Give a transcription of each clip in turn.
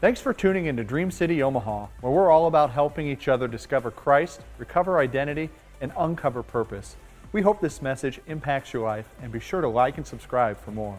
Thanks for tuning into Dream City Omaha, where we're all about helping each other discover Christ, recover identity, and uncover purpose. We hope this message impacts your life and be sure to like and subscribe for more.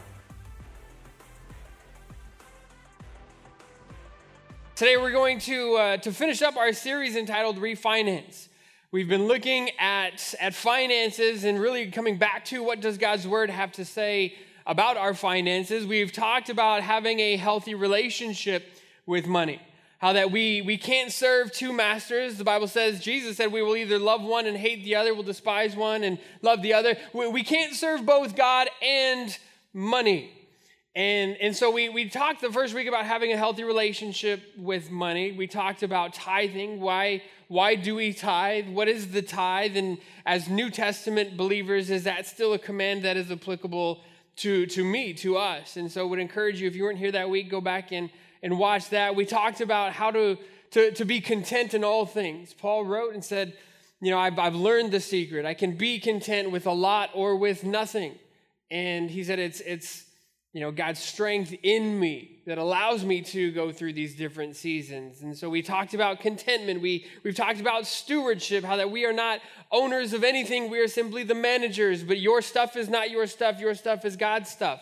Today we're going to, uh, to finish up our series entitled Refinance. We've been looking at, at finances and really coming back to what does God's Word have to say about our finances. We've talked about having a healthy relationship with money. How that we, we can't serve two masters. The Bible says, Jesus said, we will either love one and hate the other, we'll despise one and love the other. We, we can't serve both God and money. And, and so we, we talked the first week about having a healthy relationship with money. We talked about tithing. Why, why do we tithe? What is the tithe? And as New Testament believers, is that still a command that is applicable to, to me, to us? And so I would encourage you, if you weren't here that week, go back and, and watch that. We talked about how to, to, to be content in all things. Paul wrote and said, You know, I've, I've learned the secret. I can be content with a lot or with nothing. And he said, It's, it's, you know, God's strength in me that allows me to go through these different seasons. And so we talked about contentment. We, we've talked about stewardship, how that we are not owners of anything. We are simply the managers, but your stuff is not your stuff. Your stuff is God's stuff.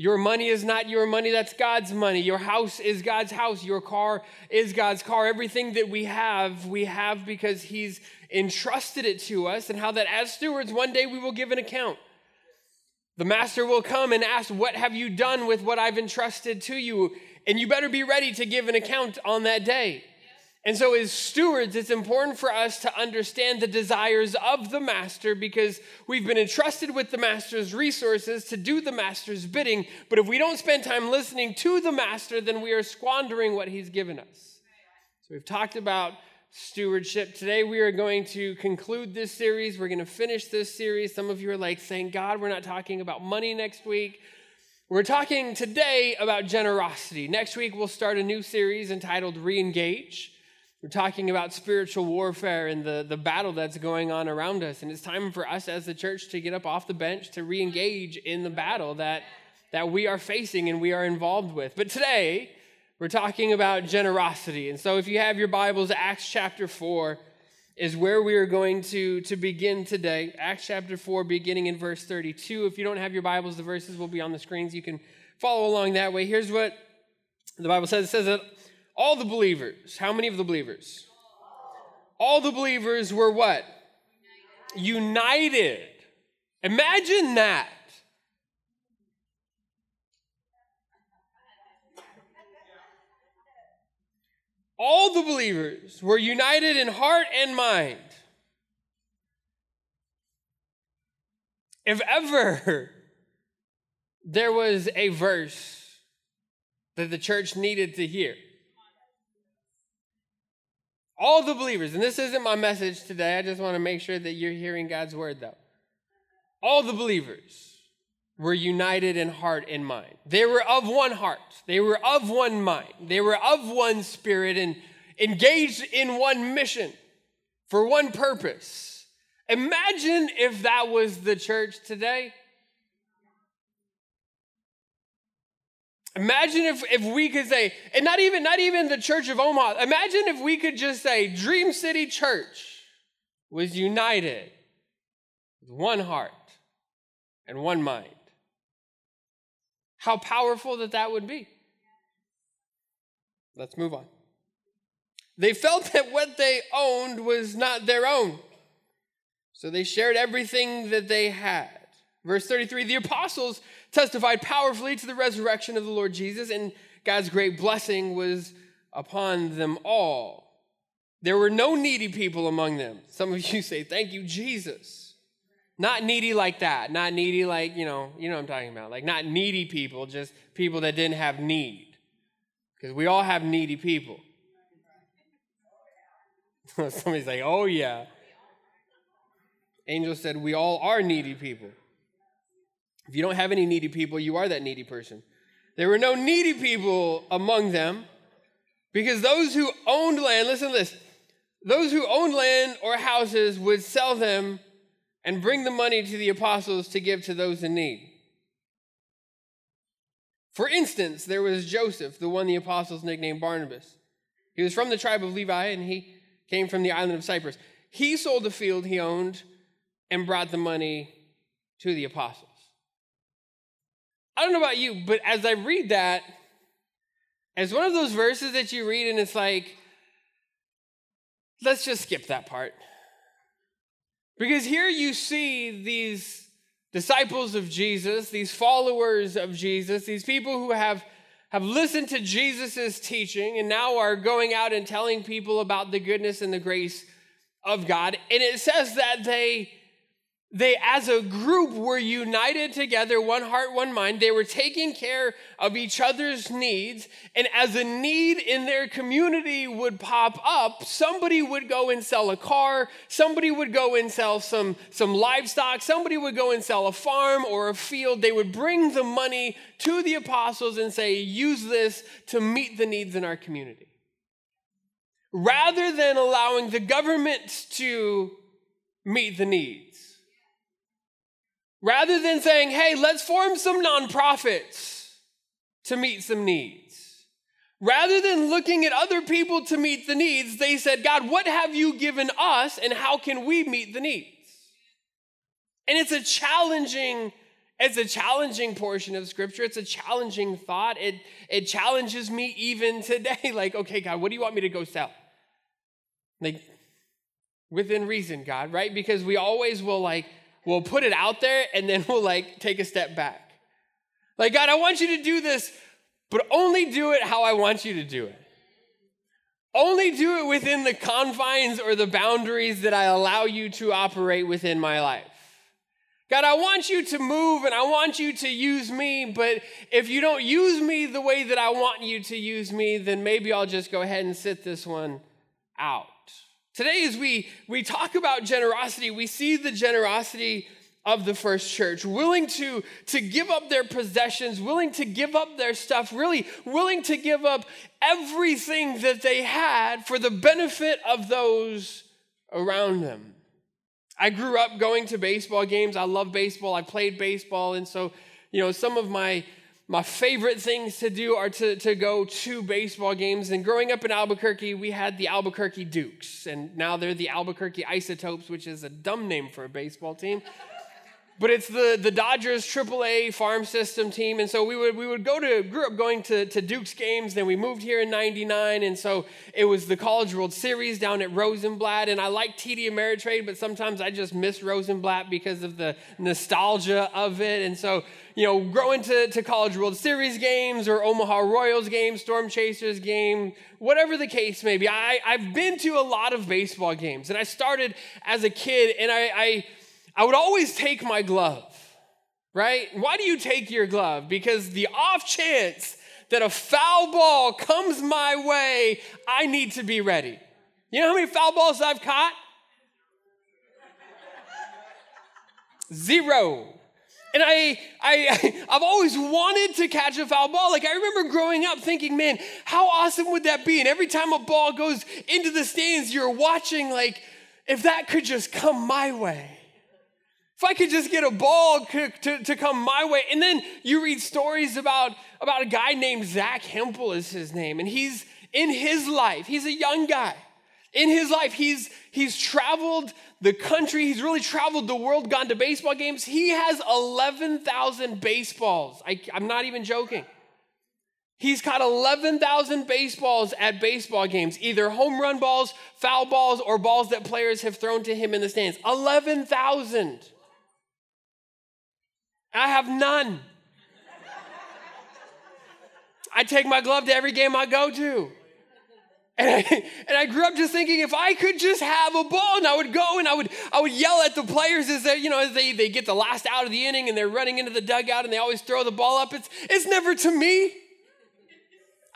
Your money is not your money, that's God's money. Your house is God's house. Your car is God's car. Everything that we have, we have because He's entrusted it to us, and how that as stewards, one day we will give an account. The master will come and ask, What have you done with what I've entrusted to you? And you better be ready to give an account on that day. And so, as stewards, it's important for us to understand the desires of the master because we've been entrusted with the master's resources to do the master's bidding. But if we don't spend time listening to the master, then we are squandering what he's given us. So, we've talked about stewardship. Today, we are going to conclude this series. We're going to finish this series. Some of you are like, thank God we're not talking about money next week. We're talking today about generosity. Next week, we'll start a new series entitled Reengage. We're talking about spiritual warfare and the, the battle that's going on around us. And it's time for us as the church to get up off the bench to re engage in the battle that, that we are facing and we are involved with. But today, we're talking about generosity. And so if you have your Bibles, Acts chapter 4 is where we are going to, to begin today. Acts chapter 4, beginning in verse 32. If you don't have your Bibles, the verses will be on the screens. You can follow along that way. Here's what the Bible says it says that all the believers, how many of the believers? All the believers were what? United. Imagine that. All the believers were united in heart and mind. If ever there was a verse that the church needed to hear, all the believers, and this isn't my message today, I just want to make sure that you're hearing God's word though. All the believers were united in heart and mind. They were of one heart, they were of one mind, they were of one spirit, and engaged in one mission for one purpose. Imagine if that was the church today. Imagine if, if we could say, and not even, not even the Church of Omaha, imagine if we could just say, Dream City Church was united with one heart and one mind. How powerful that that would be. Let's move on. They felt that what they owned was not their own. So they shared everything that they had. Verse 33 the apostles testified powerfully to the resurrection of the Lord Jesus, and God's great blessing was upon them all. There were no needy people among them. Some of you say, Thank you, Jesus. Not needy like that. Not needy like, you know, you know what I'm talking about. Like not needy people, just people that didn't have need. Because we all have needy people. Somebody's like, oh yeah. Angel said, we all are needy people. If you don't have any needy people, you are that needy person. There were no needy people among them because those who owned land, listen to this, those who owned land or houses would sell them and bring the money to the apostles to give to those in need. For instance, there was Joseph, the one the apostles nicknamed Barnabas. He was from the tribe of Levi and he came from the island of Cyprus. He sold the field he owned and brought the money to the apostles. I don't know about you, but as I read that, as one of those verses that you read and it's like, let's just skip that part. Because here you see these disciples of Jesus, these followers of Jesus, these people who have, have listened to Jesus' teaching and now are going out and telling people about the goodness and the grace of God. And it says that they they, as a group, were united together, one heart, one mind. They were taking care of each other's needs. And as a need in their community would pop up, somebody would go and sell a car, somebody would go and sell some, some livestock, somebody would go and sell a farm or a field. They would bring the money to the apostles and say, use this to meet the needs in our community. Rather than allowing the government to meet the needs. Rather than saying, hey, let's form some nonprofits to meet some needs. Rather than looking at other people to meet the needs, they said, God, what have you given us and how can we meet the needs? And it's a challenging it's a challenging portion of scripture. It's a challenging thought. It, it challenges me even today. Like, okay, God, what do you want me to go sell? Like, within reason, God, right? Because we always will, like, We'll put it out there and then we'll like take a step back. Like, God, I want you to do this, but only do it how I want you to do it. Only do it within the confines or the boundaries that I allow you to operate within my life. God, I want you to move and I want you to use me, but if you don't use me the way that I want you to use me, then maybe I'll just go ahead and sit this one out. Today, as we, we talk about generosity, we see the generosity of the first church, willing to, to give up their possessions, willing to give up their stuff, really willing to give up everything that they had for the benefit of those around them. I grew up going to baseball games. I love baseball. I played baseball. And so, you know, some of my my favorite things to do are to, to go to baseball games. And growing up in Albuquerque, we had the Albuquerque Dukes, and now they're the Albuquerque Isotopes, which is a dumb name for a baseball team. but it's the, the Dodgers AAA farm system team. And so we would, we would go to, grew up going to, to Duke's games. Then we moved here in 99. And so it was the College World Series down at Rosenblatt. And I like TD Ameritrade, but sometimes I just miss Rosenblatt because of the nostalgia of it. And so you know, growing to, to College World Series games or Omaha Royals games, Storm Chasers game, whatever the case may be. I, I've been to a lot of baseball games, and I started as a kid, and I, I, I would always take my glove, right? Why do you take your glove? Because the off chance that a foul ball comes my way, I need to be ready. You know how many foul balls I've caught? Zero. And I, I, I've always wanted to catch a foul ball. Like I remember growing up thinking, man, how awesome would that be? And every time a ball goes into the stands, you're watching like, if that could just come my way. If I could just get a ball to, to, to come my way. And then you read stories about, about a guy named Zack Hample is his name. And he's in his life, he's a young guy. In his life, he's, he's traveled the country. He's really traveled the world, gone to baseball games. He has 11,000 baseballs. I, I'm not even joking. He's caught 11,000 baseballs at baseball games, either home run balls, foul balls, or balls that players have thrown to him in the stands. 11,000. I have none. I take my glove to every game I go to. And I, and I grew up just thinking if I could just have a ball and I would go and I would, I would yell at the players as they, you know, as they, they get the last out of the inning and they're running into the dugout and they always throw the ball up. It's, it's never to me.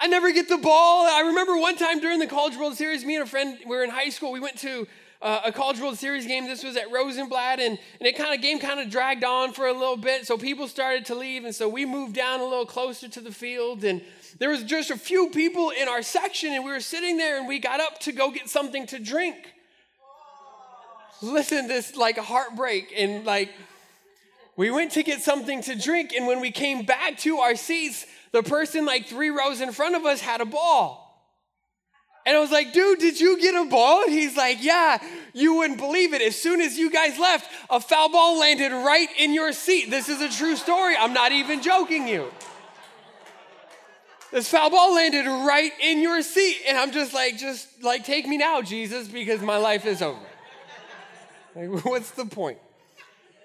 I never get the ball. I remember one time during the College World Series, me and a friend, we were in high school, we went to uh, a College World Series game. This was at Rosenblatt, and, and it kind of game kind of dragged on for a little bit. So people started to leave, and so we moved down a little closer to the field, and there was just a few people in our section, and we were sitting there, and we got up to go get something to drink. Listen, this like heartbreak, and like we went to get something to drink, and when we came back to our seats, the person like three rows in front of us had a ball. And I was like, dude, did you get a ball? And he's like, yeah, you wouldn't believe it. As soon as you guys left, a foul ball landed right in your seat. This is a true story. I'm not even joking you. This foul ball landed right in your seat. And I'm just like, just like, take me now, Jesus, because my life is over. Like, what's the point?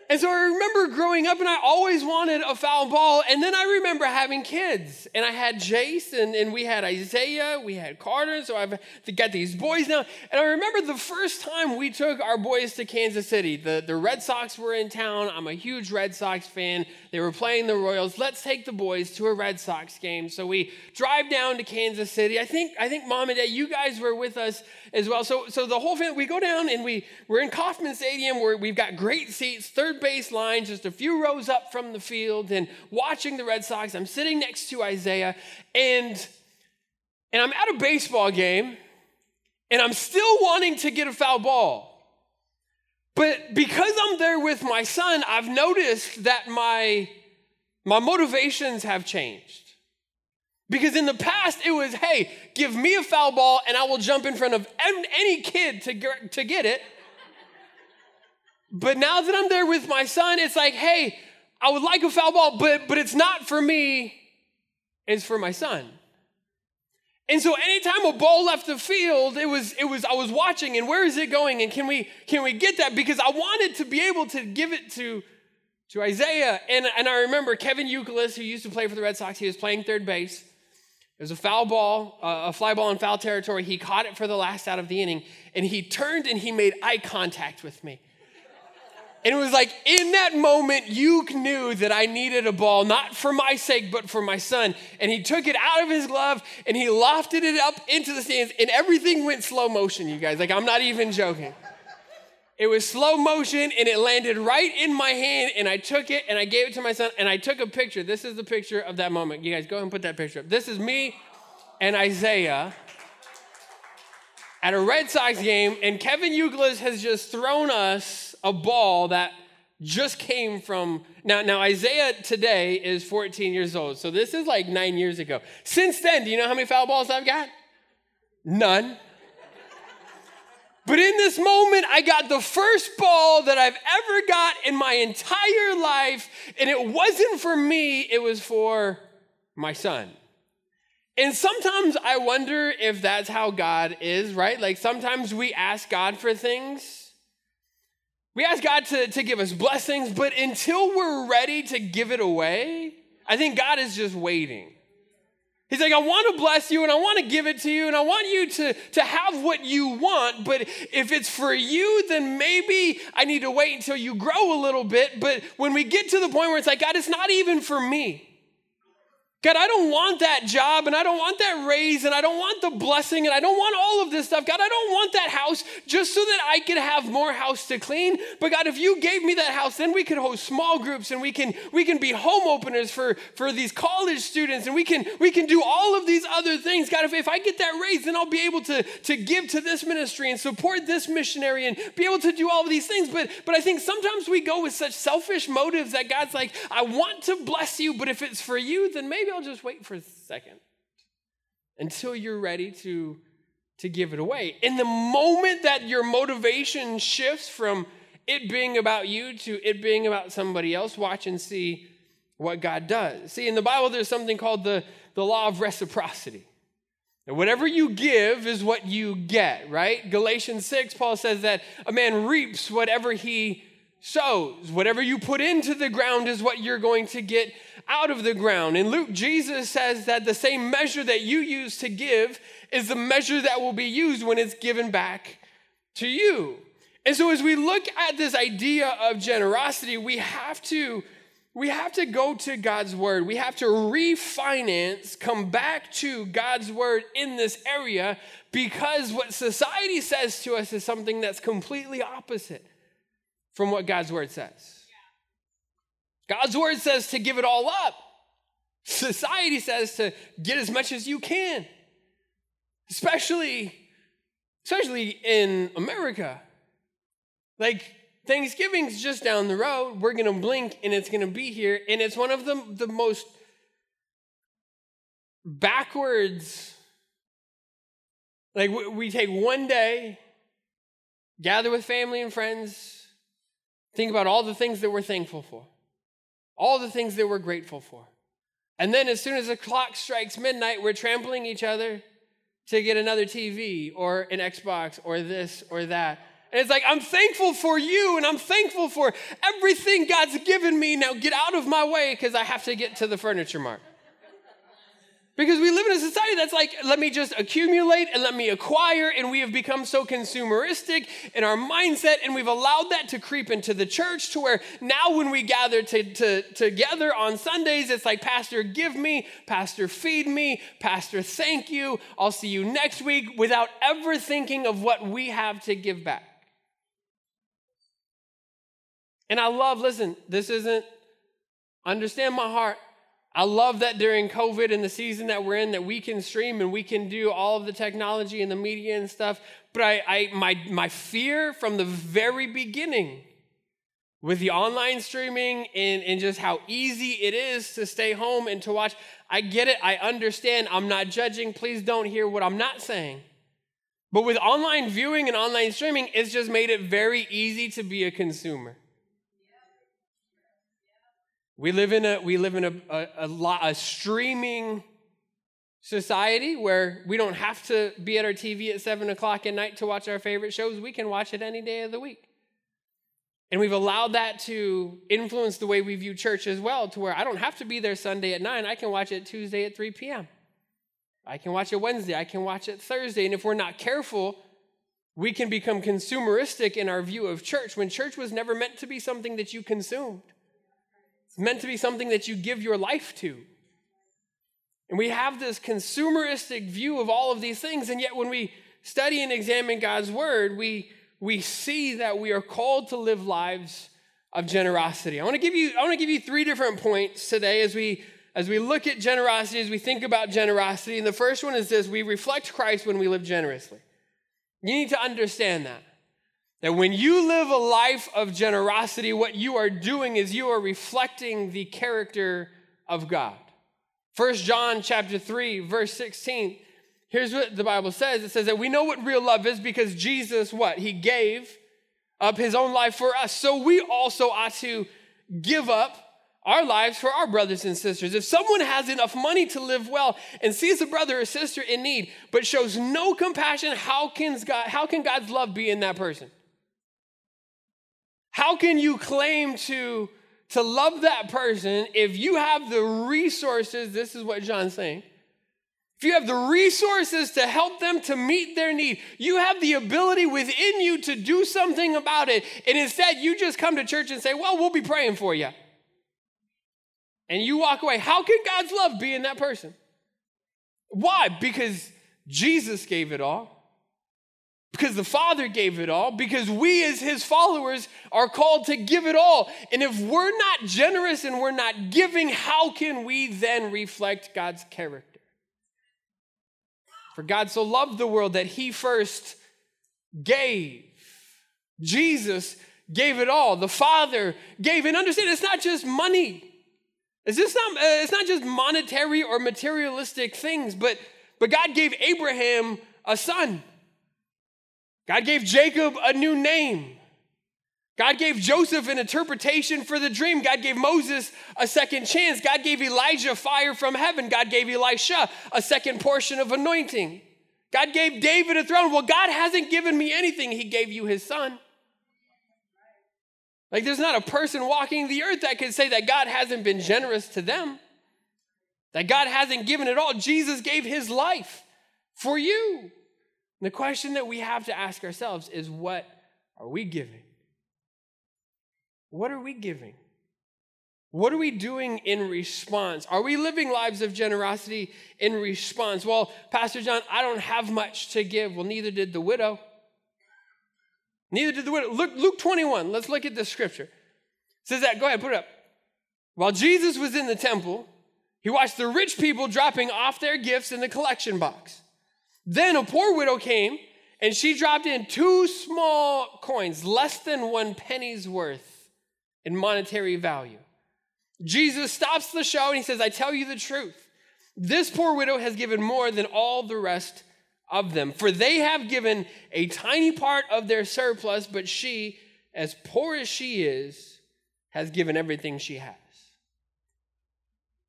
And so I remember growing up and I always wanted a foul ball. And then I remember having kids. And I had Jace and, and we had Isaiah, we had Carter. So I've got these boys now. And I remember the first time we took our boys to Kansas City. The, the Red Sox were in town. I'm a huge Red Sox fan. They were playing the Royals. Let's take the boys to a Red Sox game. So we drive down to Kansas City. I think, I think mom and dad, you guys were with us as well. So, so the whole family, we go down and we, we're in Kauffman Stadium where we've got great seats, third third line, just a few rows up from the field, and watching the Red Sox. I'm sitting next to Isaiah, and, and I'm at a baseball game, and I'm still wanting to get a foul ball. But because I'm there with my son, I've noticed that my, my motivations have changed. Because in the past, it was, hey, give me a foul ball and I will jump in front of any kid to, to get it. But now that I'm there with my son, it's like, hey, I would like a foul ball, but, but it's not for me, it's for my son. And so anytime a ball left the field, it was, it was, I was watching and where is it going? And can we, can we get that? Because I wanted to be able to give it to, to Isaiah. And, and I remember Kevin Youkilis, who used to play for the Red Sox, he was playing third base. It was a foul ball, uh, a fly ball in foul territory. He caught it for the last out of the inning, and he turned and he made eye contact with me. And it was like in that moment, you knew that I needed a ball, not for my sake, but for my son. And he took it out of his glove and he lofted it up into the stands, and everything went slow motion, you guys. Like, I'm not even joking. It was slow motion and it landed right in my hand, and I took it and I gave it to my son, and I took a picture. This is the picture of that moment. You guys go ahead and put that picture up. This is me and Isaiah at a Red Sox game, and Kevin Youkilis has just thrown us a ball that just came from now now isaiah today is 14 years old so this is like nine years ago. Since then do you know how many foul balls i've got? None. But in this moment i got the first ball that i've ever got in my entire life and it wasn't for me it was for my son. And sometimes i wonder if that's how god is right? Like sometimes we ask god for things we ask God to, to give us blessings, but until we're ready to give it away, I think God is just waiting. He's like, I want to bless you and I want to give it to you and I want you to, to have what you want, but if it's for you, then maybe I need to wait until you grow a little bit. But when we get to the point where it's like, God, it's not even for me. God, I don't want that job and I don't want that raise and I don't want the blessing and I don't want all of this stuff. God, I don't want that house just so that I can have more house to clean. But God, if you gave me that house, then we could host small groups and we can we can be home openers for for these college students and we can we can do all of these other things. God, if, if I get that raise, then I'll be able to to give to this ministry and support this missionary and be able to do all of these things. But but I think sometimes we go with such selfish motives that God's like, I want to bless you, but if it's for you, then maybe maybe I'll just wait for a second until you're ready to, to give it away. In the moment that your motivation shifts from it being about you to it being about somebody else, watch and see what God does. See, in the Bible, there's something called the, the law of reciprocity. And whatever you give is what you get, right? Galatians 6, Paul says that a man reaps whatever he sows. Whatever you put into the ground is what you're going to get out of the ground. In Luke, Jesus says that the same measure that you use to give is the measure that will be used when it's given back to you. And so as we look at this idea of generosity, we have to we have to go to God's word. We have to refinance, come back to God's word in this area because what society says to us is something that's completely opposite from what God's word says. God's word says to give it all up. Society says to get as much as you can. Especially especially in America. Like Thanksgiving's just down the road. We're going to blink and it's going to be here and it's one of the the most backwards. Like we take one day, gather with family and friends, think about all the things that we're thankful for, all the things that we're grateful for. And then as soon as the clock strikes midnight, we're trampling each other to get another TV or an Xbox or this or that. And it's like, I'm thankful for you and I'm thankful for everything God's given me. Now get out of my way because I have to get to the furniture mart. Because we live in a society that's like, let me just accumulate and let me acquire, and we have become so consumeristic in our mindset, and we've allowed that to creep into the church to where now when we gather to, to, together on Sundays, it's like, Pastor, give me, Pastor, feed me, Pastor, thank you, I'll see you next week, without ever thinking of what we have to give back. And I love, listen, this isn't, understand my heart. I love that during COVID and the season that we're in, that we can stream and we can do all of the technology and the media and stuff. But I, I my, my fear from the very beginning with the online streaming and, and just how easy it is to stay home and to watch, I get it. I understand. I'm not judging. Please don't hear what I'm not saying. But with online viewing and online streaming, it's just made it very easy to be a consumer. We live in a we live in a a, a, a streaming society where we don't have to be at our TV at seven o'clock at night to watch our favorite shows. We can watch it any day of the week. And we've allowed that to influence the way we view church as well, to where I don't have to be there Sunday at 9. I can watch it Tuesday at 3 p.m. I can watch it Wednesday. I can watch it Thursday. And if we're not careful, we can become consumeristic in our view of church when church was never meant to be something that you consumed. It's meant to be something that you give your life to. And we have this consumeristic view of all of these things, and yet when we study and examine God's word, we, we see that we are called to live lives of generosity. I want to give you, I want to give you three different points today as we as we look at generosity, as we think about generosity. And the first one is this we reflect Christ when we live generously. You need to understand that. That when you live a life of generosity, what you are doing is you are reflecting the character of God. First John chapter 3, verse 16. Here's what the Bible says. It says that we know what real love is because Jesus, what? He gave up his own life for us. So we also ought to give up our lives for our brothers and sisters. If someone has enough money to live well and sees a brother or sister in need, but shows no compassion, how can, God, how can God's love be in that person? How can you claim to, to love that person if you have the resources? This is what John's saying. If you have the resources to help them to meet their need, you have the ability within you to do something about it. And instead, you just come to church and say, Well, we'll be praying for you. And you walk away. How can God's love be in that person? Why? Because Jesus gave it all because the Father gave it all, because we as His followers are called to give it all. And if we're not generous and we're not giving, how can we then reflect God's character? For God so loved the world that He first gave. Jesus gave it all. The Father gave And Understand, it's not just money. It's just not, uh, it's not just monetary or materialistic things, but, but God gave Abraham a son. God gave Jacob a new name. God gave Joseph an interpretation for the dream. God gave Moses a second chance. God gave Elijah fire from heaven. God gave Elisha a second portion of anointing. God gave David a throne. Well, God hasn't given me anything. He gave you his son. Like, there's not a person walking the earth that can say that God hasn't been generous to them, that God hasn't given it all. Jesus gave his life for you. And the question that we have to ask ourselves is what are we giving? What are we giving? What are we doing in response? Are we living lives of generosity in response? Well, Pastor John, I don't have much to give. Well, neither did the widow. Neither did the widow. Look, Luke 21. Let's look at this scripture. It says that, go ahead, put it up. While Jesus was in the temple, he watched the rich people dropping off their gifts in the collection box. Then a poor widow came and she dropped in two small coins, less than one penny's worth in monetary value. Jesus stops the show and he says, I tell you the truth. This poor widow has given more than all the rest of them, for they have given a tiny part of their surplus, but she, as poor as she is, has given everything she has.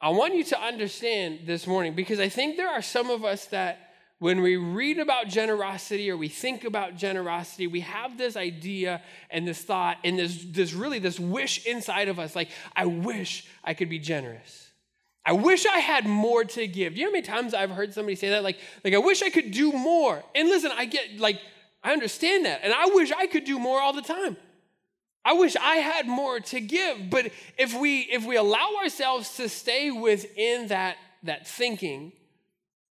I want you to understand this morning because I think there are some of us that when we read about generosity or we think about generosity, we have this idea and this thought and this, this really this wish inside of us like, I wish I could be generous. I wish I had more to give. Do you know how many times I've heard somebody say that? Like, like I wish I could do more. And listen, I get like, I understand that. And I wish I could do more all the time. I wish I had more to give. But if we if we allow ourselves to stay within that, that thinking,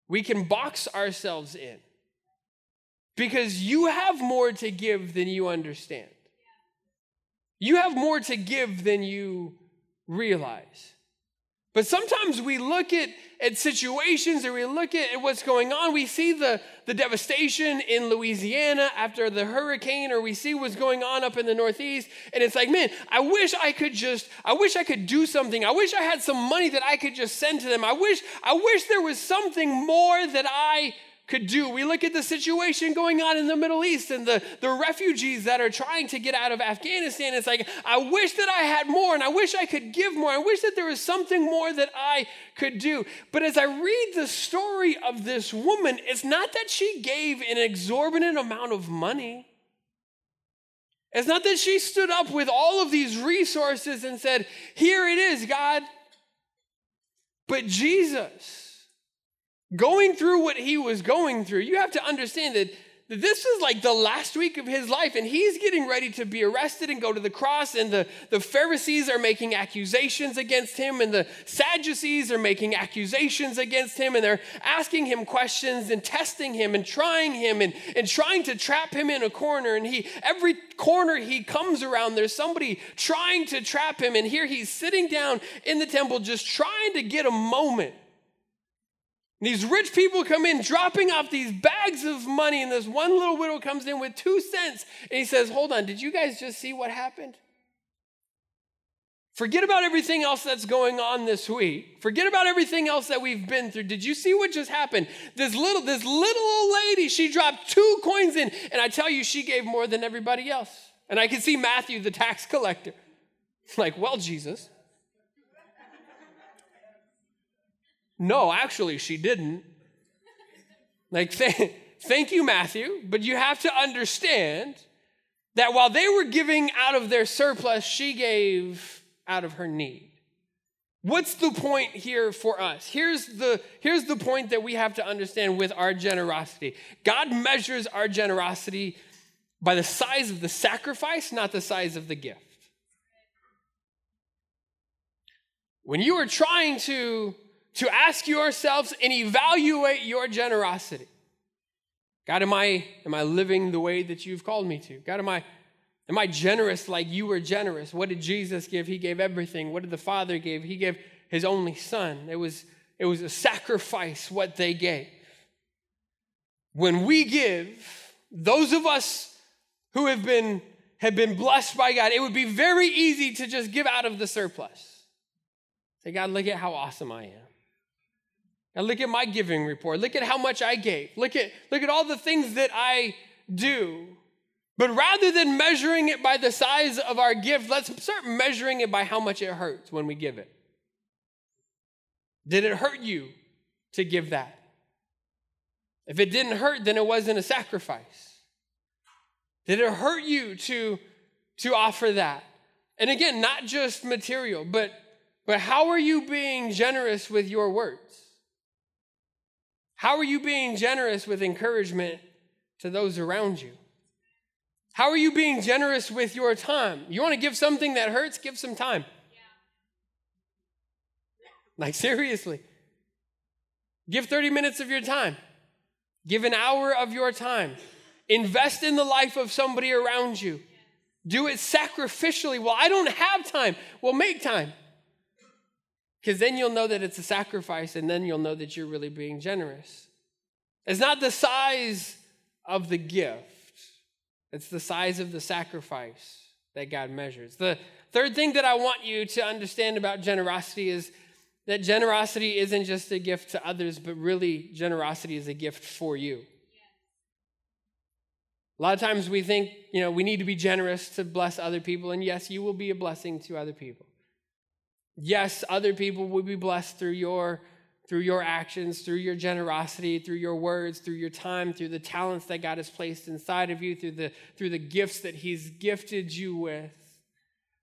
we can box ourselves in. Because you have more to give than you understand. You have more to give than you realize. But sometimes we look at, at situations or we look at, at what's going on. We see the, the devastation in Louisiana after the hurricane, or we see what's going on up in the Northeast. And it's like, man, I wish I could just, I wish I could do something. I wish I had some money that I could just send to them. I wish, I wish there was something more that I could do. We look at the situation going on in the Middle East and the, the refugees that are trying to get out of Afghanistan. It's like, I wish that I had more and I wish I could give more. I wish that there was something more that I could do. But as I read the story of this woman, it's not that she gave an exorbitant amount of money. It's not that she stood up with all of these resources and said, Here it is, God. But Jesus going through what he was going through, you have to understand that this is like the last week of his life, and he's getting ready to be arrested and go to the cross. And the, the Pharisees are making accusations against him, and the Sadducees are making accusations against him, and they're asking him questions and testing him and trying him and, and trying to trap him in a corner. And he every corner he comes around, there's somebody trying to trap him. And here he's sitting down in the temple, just trying to get a moment these rich people come in dropping off these bags of money, and this one little widow comes in with two cents, and he says, Hold on, did you guys just see what happened? Forget about everything else that's going on this week. Forget about everything else that we've been through. Did you see what just happened? This little, this little old lady, she dropped two coins in, and I tell you, she gave more than everybody else. And I can see Matthew, the tax collector, like, well, Jesus, No, actually, she didn't. Like, th- thank you, Matthew, but you have to understand that while they were giving out of their surplus, she gave out of her need. What's the point here for us? Here's the, here's the point that we have to understand with our generosity God measures our generosity by the size of the sacrifice, not the size of the gift. When you are trying to to ask yourselves and evaluate your generosity. God, am I, am I living the way that you've called me to? God, am I, am I generous like you were generous? What did Jesus give? He gave everything. What did the Father give? He gave his only son. It was, it was a sacrifice what they gave. When we give, those of us who have been, have been blessed by God, it would be very easy to just give out of the surplus. Say, God, look at how awesome I am. Now look at my giving report. Look at how much I gave. Look at, look at all the things that I do. But rather than measuring it by the size of our gift, let's start measuring it by how much it hurts when we give it. Did it hurt you to give that? If it didn't hurt, then it wasn't a sacrifice. Did it hurt you to, to offer that? And again, not just material, but, but how are you being generous with your words? How are you being generous with encouragement to those around you? How are you being generous with your time? You want to give something that hurts? Give some time. Yeah. Like, seriously. Give 30 minutes of your time, give an hour of your time. Invest in the life of somebody around you. Do it sacrificially. Well, I don't have time. Well, make time. Because then you'll know that it's a sacrifice, and then you'll know that you're really being generous. It's not the size of the gift, it's the size of the sacrifice that God measures. The third thing that I want you to understand about generosity is, that generosity isn't just a gift to others, but really generosity is a gift for you. A lot of times we think, you know, we need to be generous to bless other people, and yes, you will be a blessing to other people. Yes, other people will be blessed through your through your actions, through your generosity, through your words, through your time, through the talents that God has placed inside of you, through the through the gifts that he's gifted you with.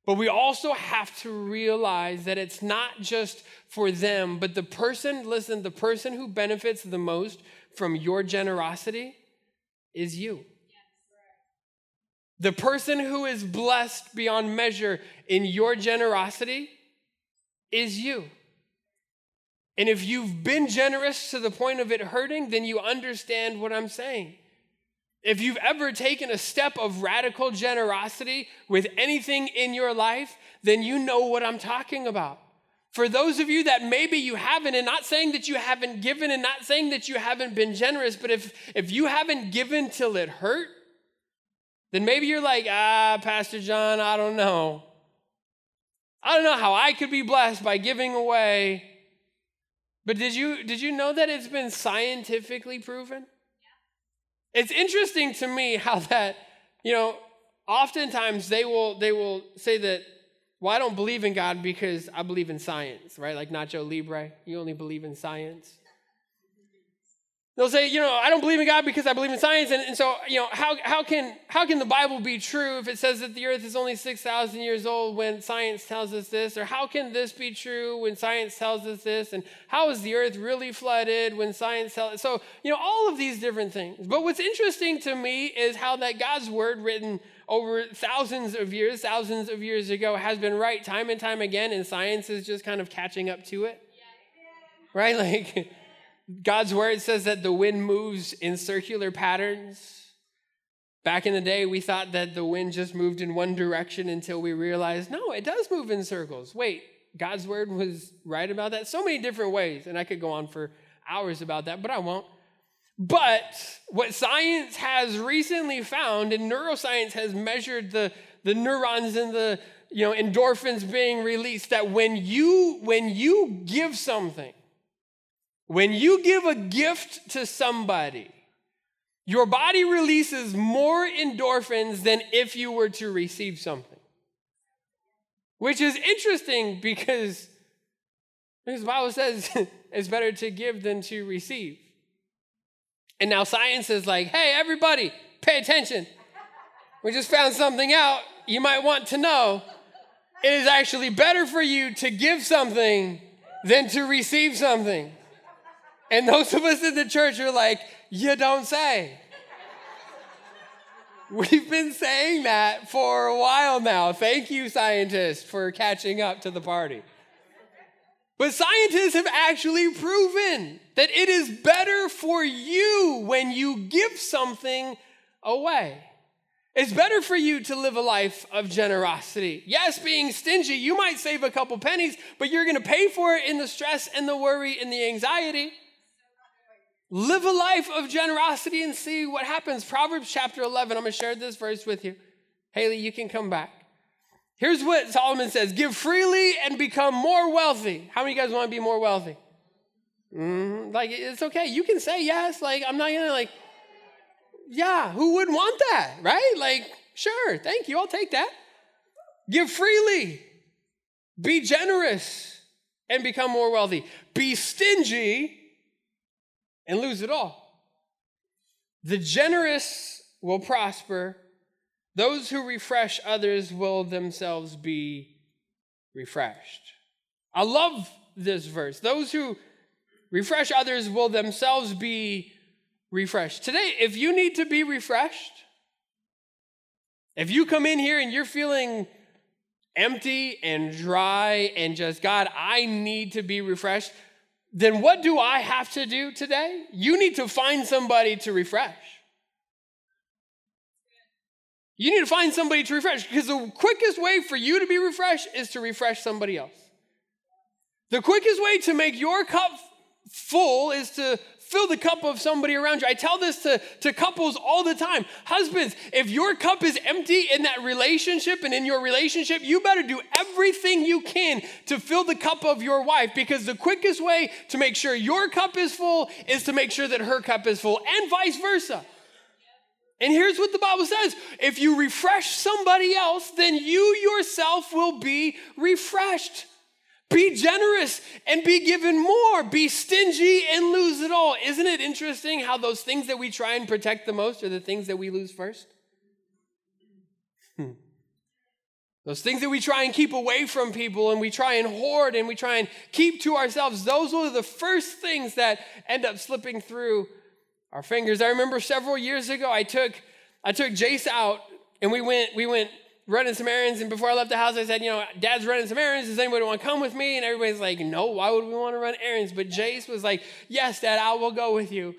But we also have to realize that it's not just for them, but the person, listen, the person who benefits the most from your generosity is you. The person who is blessed beyond measure in your generosity is you. And if you've been generous to the point of it hurting, then you understand what I'm saying. If you've ever taken a step of radical generosity with anything in your life, then you know what I'm talking about. For those of you that maybe you haven't, and not saying that you haven't given and not saying that you haven't been generous, but if, if you haven't given till it hurt, then maybe you're like, ah, Pastor John, I don't know. I don't know how I could be blessed by giving away. But did you, did you know that it's been scientifically proven? It's interesting to me how that, you know, oftentimes they will they will say that, well, I don't believe in God because I believe in science, right? Like Nacho Libre, you only believe in science. They'll say, you know, I don't believe in God because I believe in science. And, and so, you know, how, how, can, how can the Bible be true if it says that the earth is only 6,000 years old when science tells us this? Or how can this be true when science tells us this? And how is the earth really flooded when science tells us? So, you know, all of these different things. But what's interesting to me is how that God's word written over thousands of years, thousands of years ago, has been right time and time again, and science is just kind of catching up to it. Right? Like, God's word says that the wind moves in circular patterns. Back in the day, we thought that the wind just moved in one direction until we realized, no, it does move in circles. Wait, God's word was right about that? So many different ways. And I could go on for hours about that, but I won't. But what science has recently found, and neuroscience has measured the, the neurons and the you know endorphins being released, that when you when you give something, when you give a gift to somebody, your body releases more endorphins than if you were to receive something. Which is interesting because, because the Bible says it's better to give than to receive. And now science is like, hey, everybody, pay attention. We just found something out you might want to know. It is actually better for you to give something than to receive something. And those of us in the church are like, you don't say. We've been saying that for a while now. Thank you, scientists, for catching up to the party. But scientists have actually proven that it is better for you when you give something away. It's better for you to live a life of generosity. Yes, being stingy, you might save a couple pennies, but you're going to pay for it in the stress and the worry and the anxiety. Live a life of generosity and see what happens. Proverbs chapter 11, I'm going to share this verse with you. Haley, you can come back. Here's what Solomon says Give freely and become more wealthy. How many of you guys want to be more wealthy? Mm-hmm. Like, it's okay. You can say yes. Like, I'm not going to, like, yeah, who wouldn't want that, right? Like, sure, thank you. I'll take that. Give freely, be generous, and become more wealthy. Be stingy and lose it all. The generous will prosper. Those who refresh others will themselves be refreshed. I love this verse. Those who refresh others will themselves be refreshed. Today, if you need to be refreshed, if you come in here and you're feeling empty and dry and just, God, I need to be refreshed, then what do I have to do today? You need to find somebody to refresh. You need to find somebody to refresh because the quickest way for you to be refreshed is to refresh somebody else. The quickest way to make your cup full is to fill the cup of somebody around you. I tell this to, to couples all the time. Husbands, if your cup is empty in that relationship and in your relationship, you better do everything you can to fill the cup of your wife because the quickest way to make sure your cup is full is to make sure that her cup is full and vice versa. And here's what the Bible says if you refresh somebody else, then you yourself will be refreshed. Be generous and be given more. Be stingy and lose it all. Isn't it interesting how those things that we try and protect the most are the things that we lose first? Hmm. Those things that we try and keep away from people and we try and hoard and we try and keep to ourselves, those are the first things that end up slipping through our fingers. I remember several years ago, I took I took Jace out and we went we went running some errands. And before I left the house, I said, you know, Dad's running some errands. Does anybody want to come with me? And everybody's like, no, why would we want to run errands? But Jace was like, yes, Dad, I will go with you.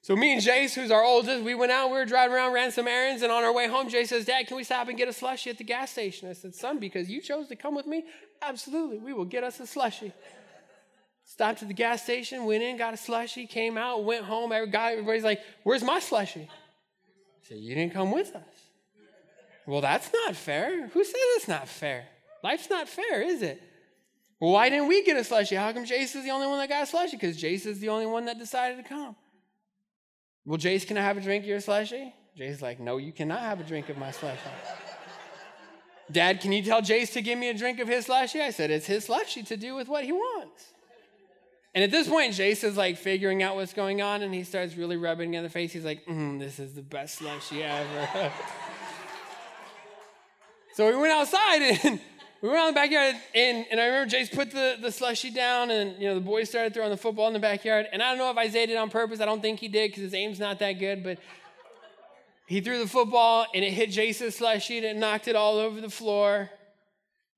So me and Jace, who's our oldest, we went out, we were driving around, ran some errands, and on our way home, Jace says, Dad, can we stop and get a slushie at the gas station? I said, son, because you chose to come with me, absolutely, we will get us a slushie. Stopped at the gas station, went in, got a slushie, came out, went home. Everybody's like, where's my slushie? I said, you didn't come with us. Well, that's not fair. Who says it's not fair? Life's not fair, is it? Well, why didn't we get a slushie? How come Jace is the only one that got a? Because Jace is the only one that decided to come. Well, Jace, can I have a drink of your slushie? Jace's like, no, you cannot have a drink of my slushie. Dad, can you tell Jace to give me a drink of his slushie? I said, it's his slushie to do with what he wants. And at this point, Jace is like figuring out what's going on, and he starts really rubbing in the face. He's like, mm, this is the best slushie ever. So we went outside and we went out in the backyard and, and I remember Jace put the, the slushy down and you know the boys started throwing the football in the backyard. And I don't know if Isaiah did on purpose. I don't think he did because his aim's not that good, but he threw the football and it hit Jace's slushy and it knocked it all over the floor.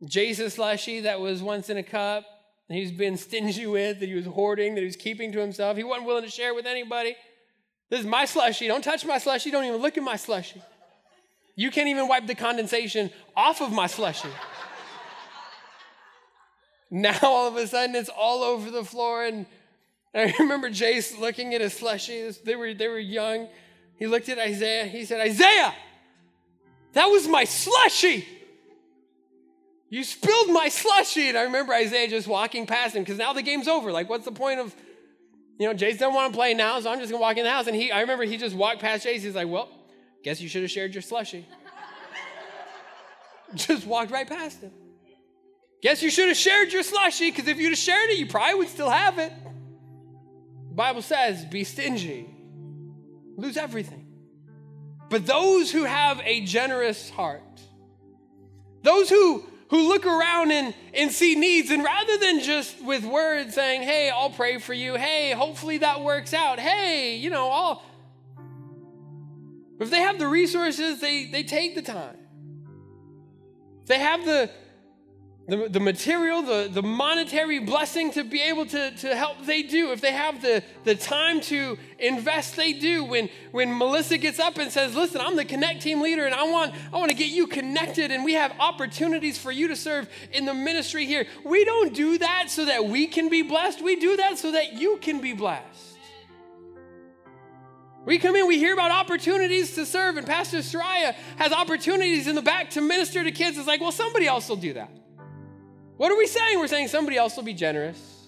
Jace's slushy that was once in a cup that he's been stingy with, that he was hoarding, that he was keeping to himself. He wasn't willing to share with anybody. This is my slushy. Don't touch my slushy. Don't even look at my slushy. You can't even wipe the condensation off of my slushy. now all of a sudden it's all over the floor. And I remember Jace looking at his slushy. They were, they were young. He looked at Isaiah. He said, Isaiah, that was my slushy. You spilled my slushy. And I remember Isaiah just walking past him because now the game's over. Like, what's the point of, you know, Jace doesn't want to play now, so I'm just going to walk in the house. And he, I remember he just walked past Jace. He's like, well, Guess you should have shared your slushy. Just walked right past him. Guess you should have shared your slushy because if you'd have shared it, you probably would still have it. The Bible says, be stingy, lose everything. But those who have a generous heart, those who, who look around and, and see needs, and rather than just with words saying, hey, I'll pray for you, hey, hopefully that works out, hey, you know, I'll, if they have the resources, they, they take the time. If they have the, the, the material, the, the monetary blessing to be able to, to help, they do. If they have the, the time to invest, they do. When, when Melissa gets up and says, Listen, I'm the Connect team leader and I want, I want to get you connected and we have opportunities for you to serve in the ministry here. We don't do that so that we can be blessed, we do that so that you can be blessed. We come in, we hear about opportunities to serve, and Pastor Soraya has opportunities in the back to minister to kids. It's like, well, somebody else will do that. What are we saying? We're saying somebody else will be generous.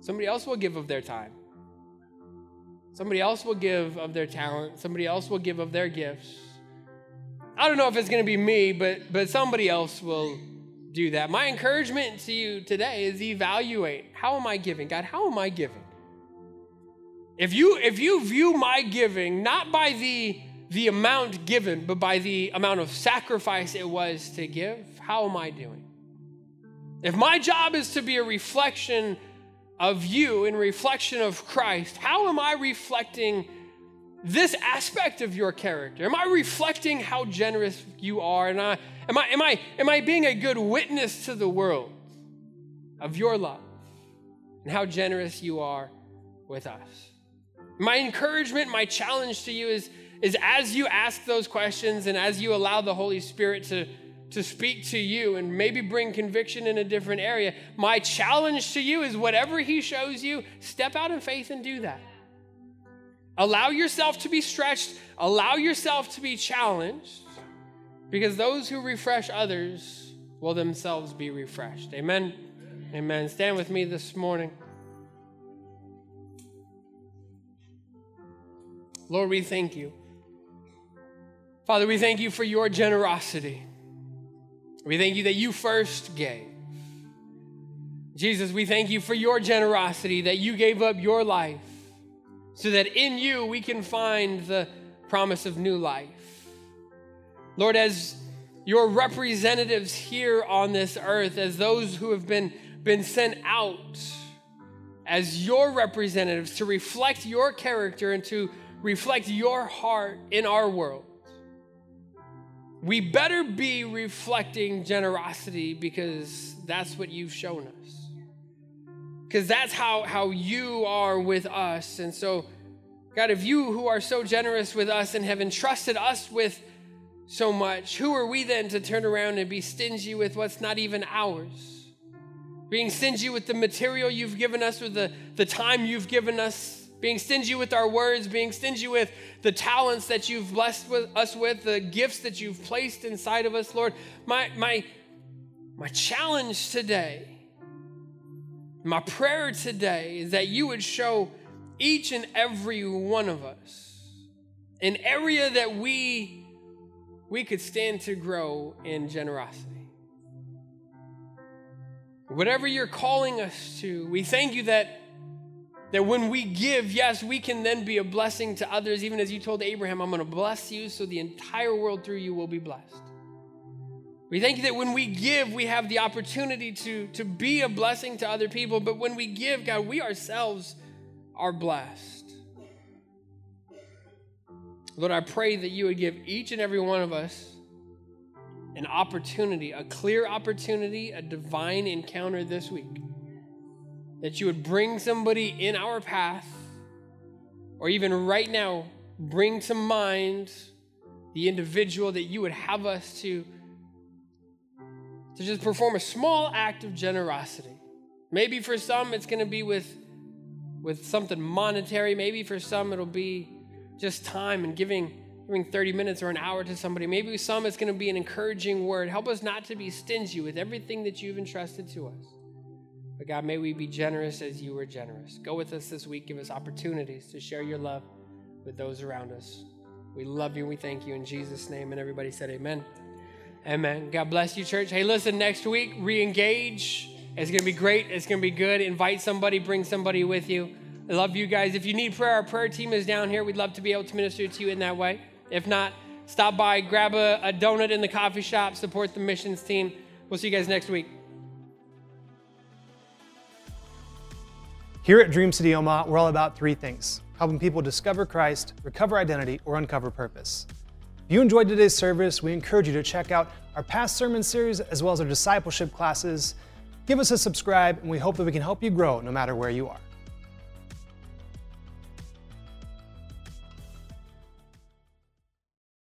Somebody else will give of their time. Somebody else will give of their talent. Somebody else will give of their gifts. I don't know if it's going to be me, but, but somebody else will do that. My encouragement to you today is evaluate how am I giving? God, how am I giving? If you if you view my giving not by the the amount given, but by the amount of sacrifice it was to give, how am I doing? If my job is to be a reflection of you in reflection of Christ, how am I reflecting this aspect of your character? Am I reflecting how generous you are? And I, am, I, am, I, am I being a good witness to the world of your love and how generous you are with us? My encouragement, my challenge to you is, is as you ask those questions and as you allow the Holy Spirit to, to speak to you and maybe bring conviction in a different area. My challenge to you is whatever He shows you, step out in faith and do that. Allow yourself to be stretched, allow yourself to be challenged, because those who refresh others will themselves be refreshed. Amen. Amen. Stand with me this morning. Lord, we thank you. Father, we thank you for your generosity. We thank you that you first gave. Jesus, we thank you for your generosity, that you gave up your life so that in you we can find the promise of new life. Lord, as your representatives here on this earth, as those who have been, been sent out as your representatives to reflect your character and to reflect your heart in our world, we better be reflecting generosity because that's what you've shown us. Because that's how, how you are with us. And so, God, if you who are so generous with us and have entrusted us with so much, who are we then to turn around and be stingy with what's not even ours? Being stingy with the material you've given us, with the, the time you've given us, being stingy with our words, being stingy with the talents that you've blessed with us with, the gifts that you've placed inside of us, Lord. My, my, my challenge today, my prayer today is that you would show each and every one of us an area that we we could stand to grow in generosity. Whatever you're calling us to, we thank you that that when we give, yes, we can then be a blessing to others, even as you told Abraham, I'm going to bless you so the entire world through you will be blessed. We thank you that when we give, we have the opportunity to, to be a blessing to other people, but when we give, God, we ourselves are blessed. Lord, I pray that you would give each and every one of us an opportunity, a clear opportunity, a divine encounter this week that you would bring somebody in our path, or even right now, bring to mind the individual that you would have us to, to just perform a small act of generosity. Maybe for some, it's going to be with, with something monetary. Maybe for some, it'll be just time and giving giving 30 minutes or an hour to somebody. Maybe for some it's going to be an encouraging word. Help us not to be stingy with everything that you've entrusted to us. But God, may we be generous as you were generous. Go with us this week. Give us opportunities to share your love with those around us. We love you and we thank you in Jesus' name. And everybody said, Amen. Amen. God bless you, church. Hey, listen, next week, re engage. It's going to be great. It's going to be good. Invite somebody, bring somebody with you. I love you guys. If you need prayer, our prayer team is down here. We'd love to be able to minister to you in that way. If not, stop by, grab a, a donut in the coffee shop, support the missions team. We'll see you guys next week. Here at Dream City Omaha, we're all about three things helping people discover Christ, recover identity, or uncover purpose. If you enjoyed today's service, we encourage you to check out our past sermon series as well as our discipleship classes. Give us a subscribe, and we hope that we can help you grow no matter where you are.